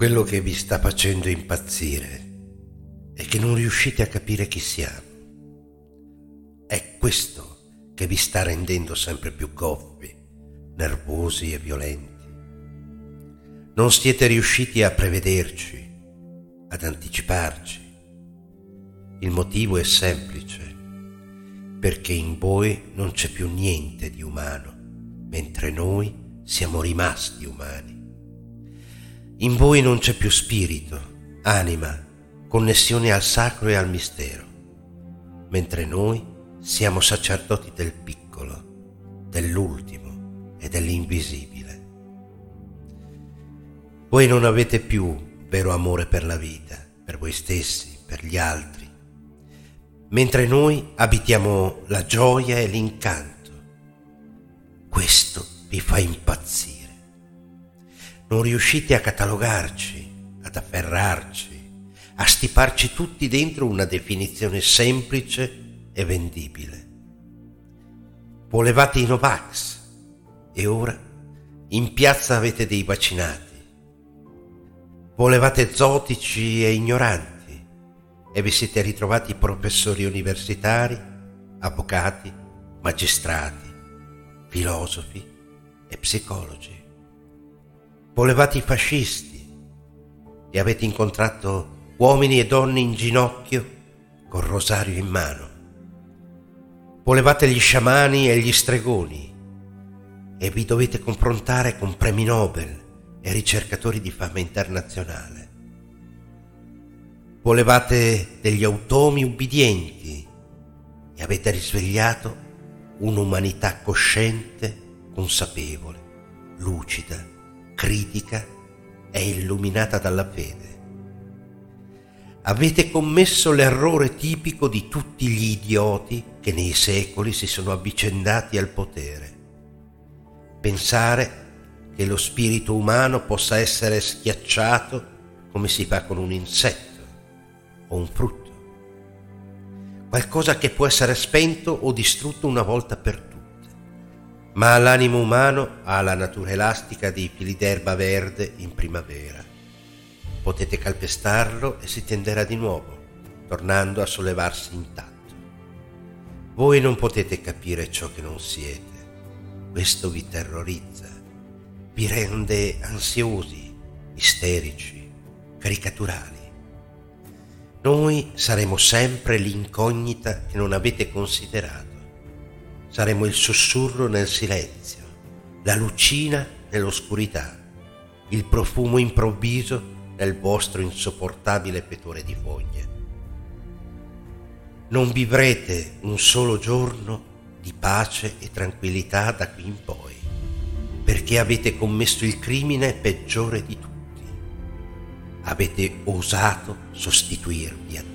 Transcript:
Quello che vi sta facendo impazzire è che non riuscite a capire chi siamo. È questo che vi sta rendendo sempre più goffi, nervosi e violenti. Non siete riusciti a prevederci, ad anticiparci. Il motivo è semplice, perché in voi non c'è più niente di umano, mentre noi siamo rimasti umani. In voi non c'è più spirito, anima, connessione al sacro e al mistero, mentre noi siamo sacerdoti del piccolo, dell'ultimo e dell'invisibile. Voi non avete più vero amore per la vita, per voi stessi, per gli altri, mentre noi abitiamo la gioia e l'incanto. Questo vi fa impazzire non riuscite a catalogarci, ad afferrarci, a stiparci tutti dentro una definizione semplice e vendibile. Volevate i Novax e ora in piazza avete dei vaccinati. Volevate zotici e ignoranti e vi siete ritrovati professori universitari, avvocati, magistrati, filosofi e psicologi volevate i fascisti e avete incontrato uomini e donne in ginocchio col rosario in mano. Volevate gli sciamani e gli stregoni e vi dovete confrontare con premi Nobel e ricercatori di fama internazionale. Volevate degli automi ubbidienti e avete risvegliato un'umanità cosciente, consapevole, lucida critica e illuminata dalla fede. Avete commesso l'errore tipico di tutti gli idioti che nei secoli si sono avvicendati al potere. Pensare che lo spirito umano possa essere schiacciato come si fa con un insetto o un frutto. Qualcosa che può essere spento o distrutto una volta per tutte ma l'animo umano ha la natura elastica dei fili d'erba verde in primavera. Potete calpestarlo e si tenderà di nuovo, tornando a sollevarsi intatto. Voi non potete capire ciò che non siete. Questo vi terrorizza, vi rende ansiosi, isterici, caricaturali. Noi saremo sempre l'incognita che non avete considerato saremo il sussurro nel silenzio, la lucina nell'oscurità, il profumo improvviso nel vostro insopportabile petore di foglie. Non vivrete un solo giorno di pace e tranquillità da qui in poi, perché avete commesso il crimine peggiore di tutti. Avete osato sostituirvi a